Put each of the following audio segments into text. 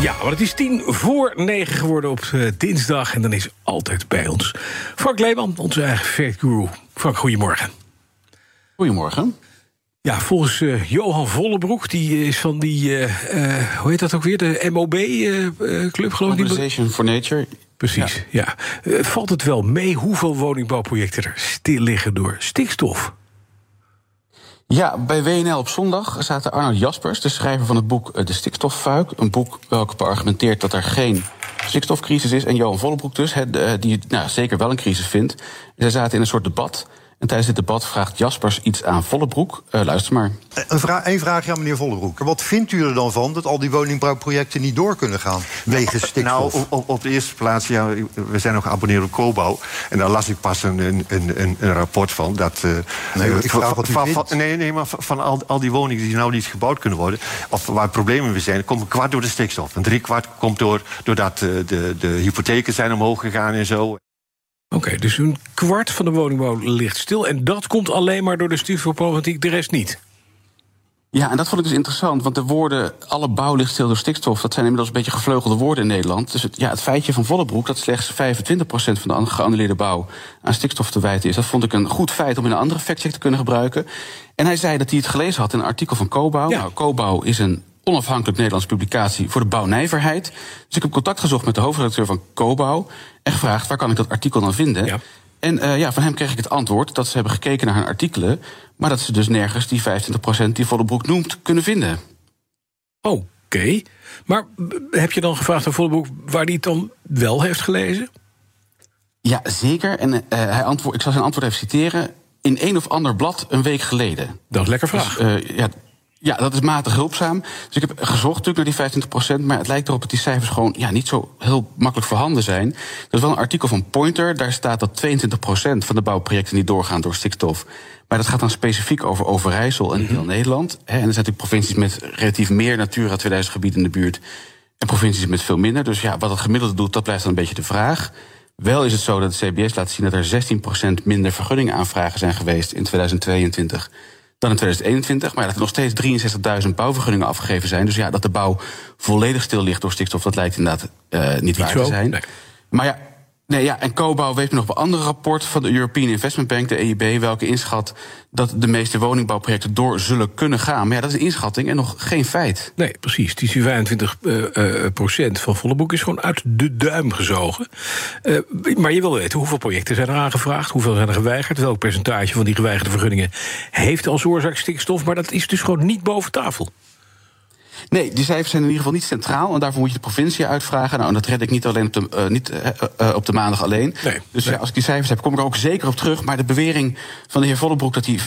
Ja, maar het is tien voor negen geworden op uh, dinsdag. En dan is altijd bij ons Frank Leeman, onze eigen factguru. Frank, goedemorgen. Goedemorgen. Ja, volgens uh, Johan Vollebroek, die is van die, uh, hoe heet dat ook weer, de MOB-club geloof ik. Organization for Nature. Precies, ja. ja. valt het wel mee hoeveel woningbouwprojecten er stil liggen door stikstof? Ja, bij WNL op zondag zaten Arnold Jaspers, de schrijver van het boek De Stikstoffuik. Een boek welke beargumenteert dat er geen stikstofcrisis is. En Johan Vollebroek dus, die nou, zeker wel een crisis vindt. Zij zaten in een soort debat. En tijdens dit debat vraagt Jaspers iets aan Vollebroek. Uh, luister maar. Een, vra een vraagje aan meneer Vollebroek. Wat vindt u er dan van dat al die woningbouwprojecten niet door kunnen gaan? Wegens stikstof? Nou, op, op de eerste plaats, ja, we zijn nog geabonneerd op Cobouw. En daar las ik pas een, een, een, een rapport van. Dat, uh, nee, ik vraag wat u van, vindt. Van, nee, nee, maar van al, al die woningen die nou niet gebouwd kunnen worden... of waar problemen mee zijn, komt een kwart door de stikstof. Een drie kwart komt door, doordat de, de hypotheken zijn omhoog gegaan en zo. Oké, okay, dus een kwart van de woningbouw ligt stil. En dat komt alleen maar door de stikstofproblematiek, de rest niet. Ja, en dat vond ik dus interessant. Want de woorden alle bouw ligt stil door stikstof... dat zijn inmiddels een beetje gevleugelde woorden in Nederland. Dus het, ja, het feitje van Vollebroek dat slechts 25% van de geannuleerde bouw... aan stikstof te wijten is, dat vond ik een goed feit... om in een andere factcheck te kunnen gebruiken. En hij zei dat hij het gelezen had in een artikel van Cobouw. Ja. Nou, Cobouw is een onafhankelijk Nederlandse publicatie voor de bouwnijverheid. Dus ik heb contact gezocht met de hoofdredacteur van Cobouw en gevraagd waar kan ik dat artikel dan vinden. Ja. En uh, ja, van hem kreeg ik het antwoord dat ze hebben gekeken naar hun artikelen, maar dat ze dus nergens die 25% die Vollebroek noemt kunnen vinden. Oké, okay. maar heb je dan gevraagd aan Vollebroek waar hij het dan wel heeft gelezen? Ja, zeker. En uh, hij antwoord, ik zal zijn antwoord even citeren. In een of ander blad een week geleden. Dat is lekker vraag. Dus, uh, ja, ja, dat is matig hulpzaam. Dus ik heb gezocht natuurlijk naar die 25%, maar het lijkt erop dat die cijfers gewoon ja, niet zo heel makkelijk voorhanden zijn. Er is wel een artikel van Pointer, daar staat dat 22% van de bouwprojecten niet doorgaan door stikstof. Maar dat gaat dan specifiek over Overijssel en heel Nederland. En er zijn natuurlijk provincies met relatief meer Natura 2000 gebieden in de buurt. En provincies met veel minder. Dus ja, wat het gemiddelde doet, dat blijft dan een beetje de vraag. Wel is het zo dat het CBS laat zien dat er 16% minder vergunningaanvragen zijn geweest in 2022 dan in 2021. Maar dat er nog steeds 63.000 bouwvergunningen afgegeven zijn. Dus ja, dat de bouw volledig stil ligt door stikstof, dat lijkt inderdaad uh, niet, niet waar zo? te zijn. Nee. Maar ja, Nee, ja, en Cobouw weet nog een ander rapport van de European Investment Bank, de EIB, welke inschat dat de meeste woningbouwprojecten door zullen kunnen gaan. Maar ja, dat is een inschatting en nog geen feit. Nee, precies. Die 25 uh, uh, procent van volle boek is gewoon uit de duim gezogen. Uh, maar je wil weten hoeveel projecten zijn er aangevraagd, hoeveel zijn er geweigerd, welk percentage van die geweigerde vergunningen heeft als oorzaak stikstof. Maar dat is dus gewoon niet boven tafel. Nee, die cijfers zijn in ieder geval niet centraal. En daarvoor moet je de provincie uitvragen. Nou, en dat red ik niet alleen op de, uh, niet, uh, uh, op de maandag alleen. Nee, dus nee. Ja, als ik die cijfers heb, kom ik er ook zeker op terug. Maar de bewering van de heer Vollebroek dat die 25%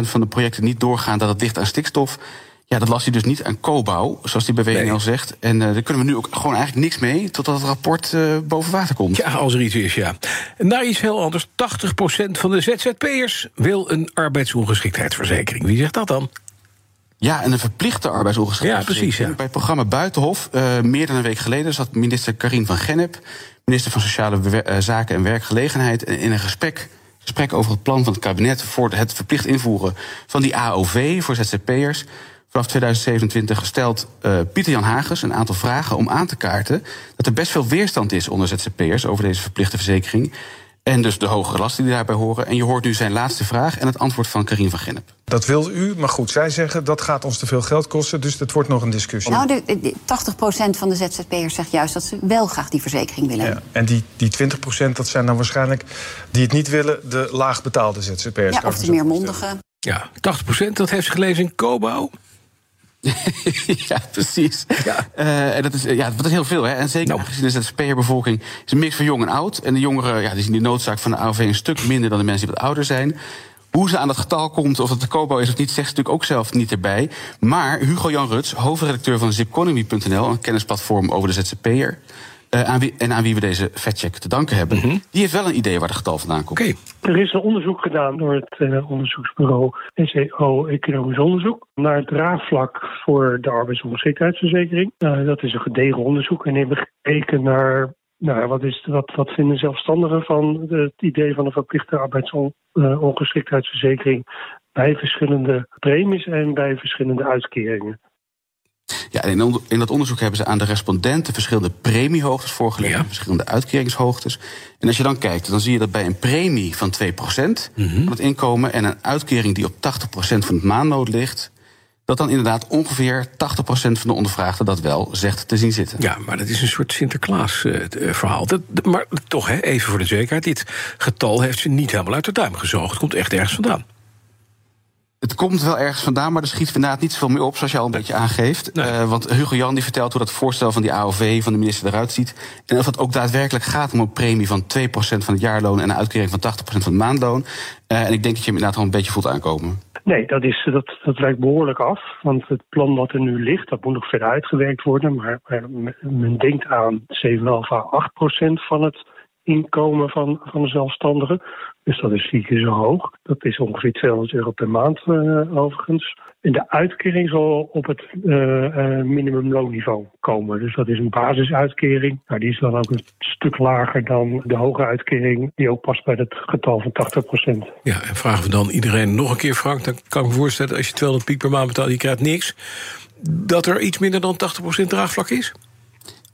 van de projecten niet doorgaan, dat het ligt aan stikstof. Ja, dat las hij dus niet aan Cobouw, zoals die WNL nee. zegt. En daar kunnen we nu ook gewoon eigenlijk niks mee... totdat het rapport boven water komt. Ja, als er iets is, ja. Naar iets heel anders. 80% van de ZZP'ers wil een arbeidsongeschiktheidsverzekering. Wie zegt dat dan? Ja, en een verplichte arbeidsongeschiktheid. Ja, precies. Ja. Bij het programma Buitenhof, uh, meer dan een week geleden, zat minister Karin van Gennep, minister van Sociale Zaken en Werkgelegenheid, in een gesprek, gesprek over het plan van het kabinet voor het verplicht invoeren van die AOV voor ZZP'ers. Vanaf 2027 gesteld uh, Pieter Jan Hagers een aantal vragen om aan te kaarten dat er best veel weerstand is onder ZZP'ers over deze verplichte verzekering. En dus de hogere lasten die daarbij horen. En je hoort nu zijn laatste vraag en het antwoord van Karin van Gennep. Dat wil u, maar goed, zij zeggen dat gaat ons te veel geld kosten, dus dat wordt nog een discussie. Nou, de, de 80% van de ZZP'ers zegt juist dat ze wel graag die verzekering willen. Ja, en die, die 20% dat zijn dan waarschijnlijk die het niet willen, de laagbetaalde ZZP'ers. Ja, of de meer mondige. Ja, 80% dat heeft ze gelezen in Cobouw. ja, precies. Ja. Uh, en dat is, ja, dat is heel veel. Hè. En zeker nou. gezien de ZZP'er-bevolking is een mix van jong en oud. En de jongeren ja, die zien die noodzaak van de AOV een stuk minder dan de mensen die wat ouder zijn. Hoe ze aan dat getal komt, of het de Kobo is of niet, zegt ze natuurlijk ook zelf niet erbij. Maar Hugo Jan Ruts, hoofdredacteur van zipconomy.nl, een kennisplatform over de ZZP'er. Eh, aan wie, en aan wie we deze factcheck te danken hebben, Mhm. die heeft wel een idee waar het getal vandaan komt. Oké. Er is een onderzoek gedaan door het eh, onderzoeksbureau SEO Economisch Onderzoek naar het draagvlak voor de arbeidsongeschiktheidsverzekering. Eh, dat is een gedegen onderzoek en die hebben gekeken naar nou, wat, is, wat, wat vinden zelfstandigen van het idee van een verplichte arbeidsongeschiktheidsverzekering bij verschillende premies en bij verschillende uitkeringen. Ja, en in, in dat onderzoek hebben ze aan de respondenten verschillende premiehoogtes voorgelegd, Ja. verschillende uitkeringshoogtes. En als je dan kijkt, dan zie je dat bij een premie van 2% van het inkomen en een uitkering die op 80% van het maandloon ligt, dat dan inderdaad ongeveer 80% van de ondervraagden dat wel zegt te zien zitten. Ja, maar dat is een soort Sinterklaas-verhaal. Dat, dat- maar toch, hè, even voor de zekerheid. Dit getal heeft ze niet helemaal uit de duim gezogen. Het komt echt ergens vandaan. Het komt wel ergens vandaan, maar er schiet inderdaad niet zoveel meer op, zoals je al een beetje aangeeft. Nee. Eh, want Hugo Jan die vertelt hoe dat voorstel van die AOV van de minister eruit ziet. En of het ook daadwerkelijk gaat om een premie van 2% van het jaarloon en een uitkering van 80% van het maandloon. Eh, en ik denk dat je hem inderdaad al een beetje voelt aankomen. Nee, dat, is, dat, dat wijkt behoorlijk af. Want het plan wat er nu ligt, dat moet nog verder uitgewerkt worden. Maar, maar men- men denkt aan 7,5 à 8 procent van het inkomen van, van de zelfstandigen. Dus dat is vier keer zo hoog. Dat is ongeveer 200 euro per maand eh, overigens. En de uitkering zal op het eh, minimumloonniveau komen. Dus dat is een basisuitkering. Nou, die is dan ook een stuk lager dan de hoge uitkering... die ook past bij het getal van 80 procent. Ja, en vragen we dan iedereen nog een keer, Frank... dan kan ik me voorstellen, als je 200 piek per maand betaalt... je krijgt niks, dat er iets minder dan 80% draagvlak is?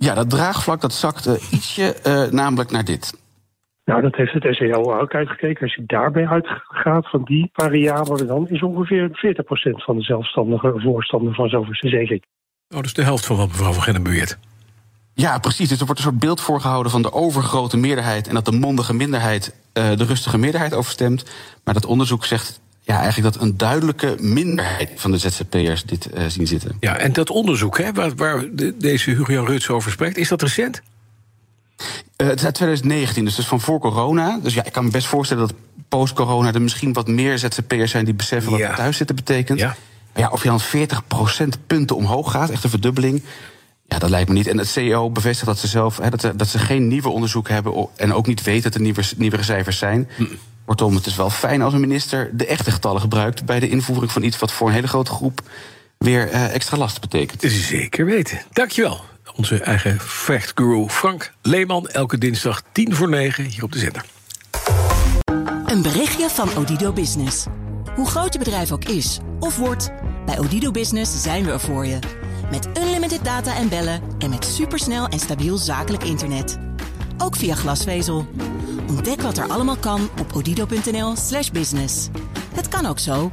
Ja, dat draagvlak dat zakt eh, ietsje, eh, namelijk naar dit. Nou, dat heeft het SEO ook uitgekeken. Als je daarbij uitgaat van die variabelen, dan is ongeveer 40% van de zelfstandigen voorstander van zo'n verzekering. Oh, dat is de helft van wat mevrouw van Gennep beweert. Ja, precies. Dus er wordt een soort beeld voorgehouden van de overgrote meerderheid. en dat de mondige minderheid eh, de rustige meerderheid overstemt. Maar dat onderzoek zegt ja, eigenlijk dat een duidelijke minderheid van de ZZP'ers dit eh, zien zitten. Ja, en dat onderzoek hè, waar, waar de- deze Hugo-Jan Ruts over spreekt... is dat recent? Eh, het is uit 2019, dus is van voor corona. Dus ja, ik kan me best voorstellen dat post-corona er misschien wat meer ZZP'ers zijn die beseffen wat Ja. thuis zitten betekent. Ja. Maar ja, of je dan 40% punten omhoog gaat, echt een verdubbeling. Ja, dat lijkt me niet. En het CEO bevestigt dat ze zelf hè, dat, ze- dat ze geen nieuwe onderzoek hebben en ook niet weten dat er nieuwe, nieuwere cijfers zijn. Kortom, het is wel fijn als een minister de echte getallen gebruikt bij de invoering van iets wat voor een hele grote groep weer eh, extra last betekent. Zeker weten. Dankjewel. Onze eigen vechtguru Frank Leeman. Elke dinsdag 10 voor 9 hier op de zender. Een berichtje van Odido Business. Hoe groot je bedrijf ook is of wordt, bij Odido Business zijn we er voor je. Met unlimited data en bellen en met supersnel en stabiel zakelijk internet. Ook via glasvezel. Ontdek wat er allemaal kan op odido.nl/slash business. Het kan ook zo.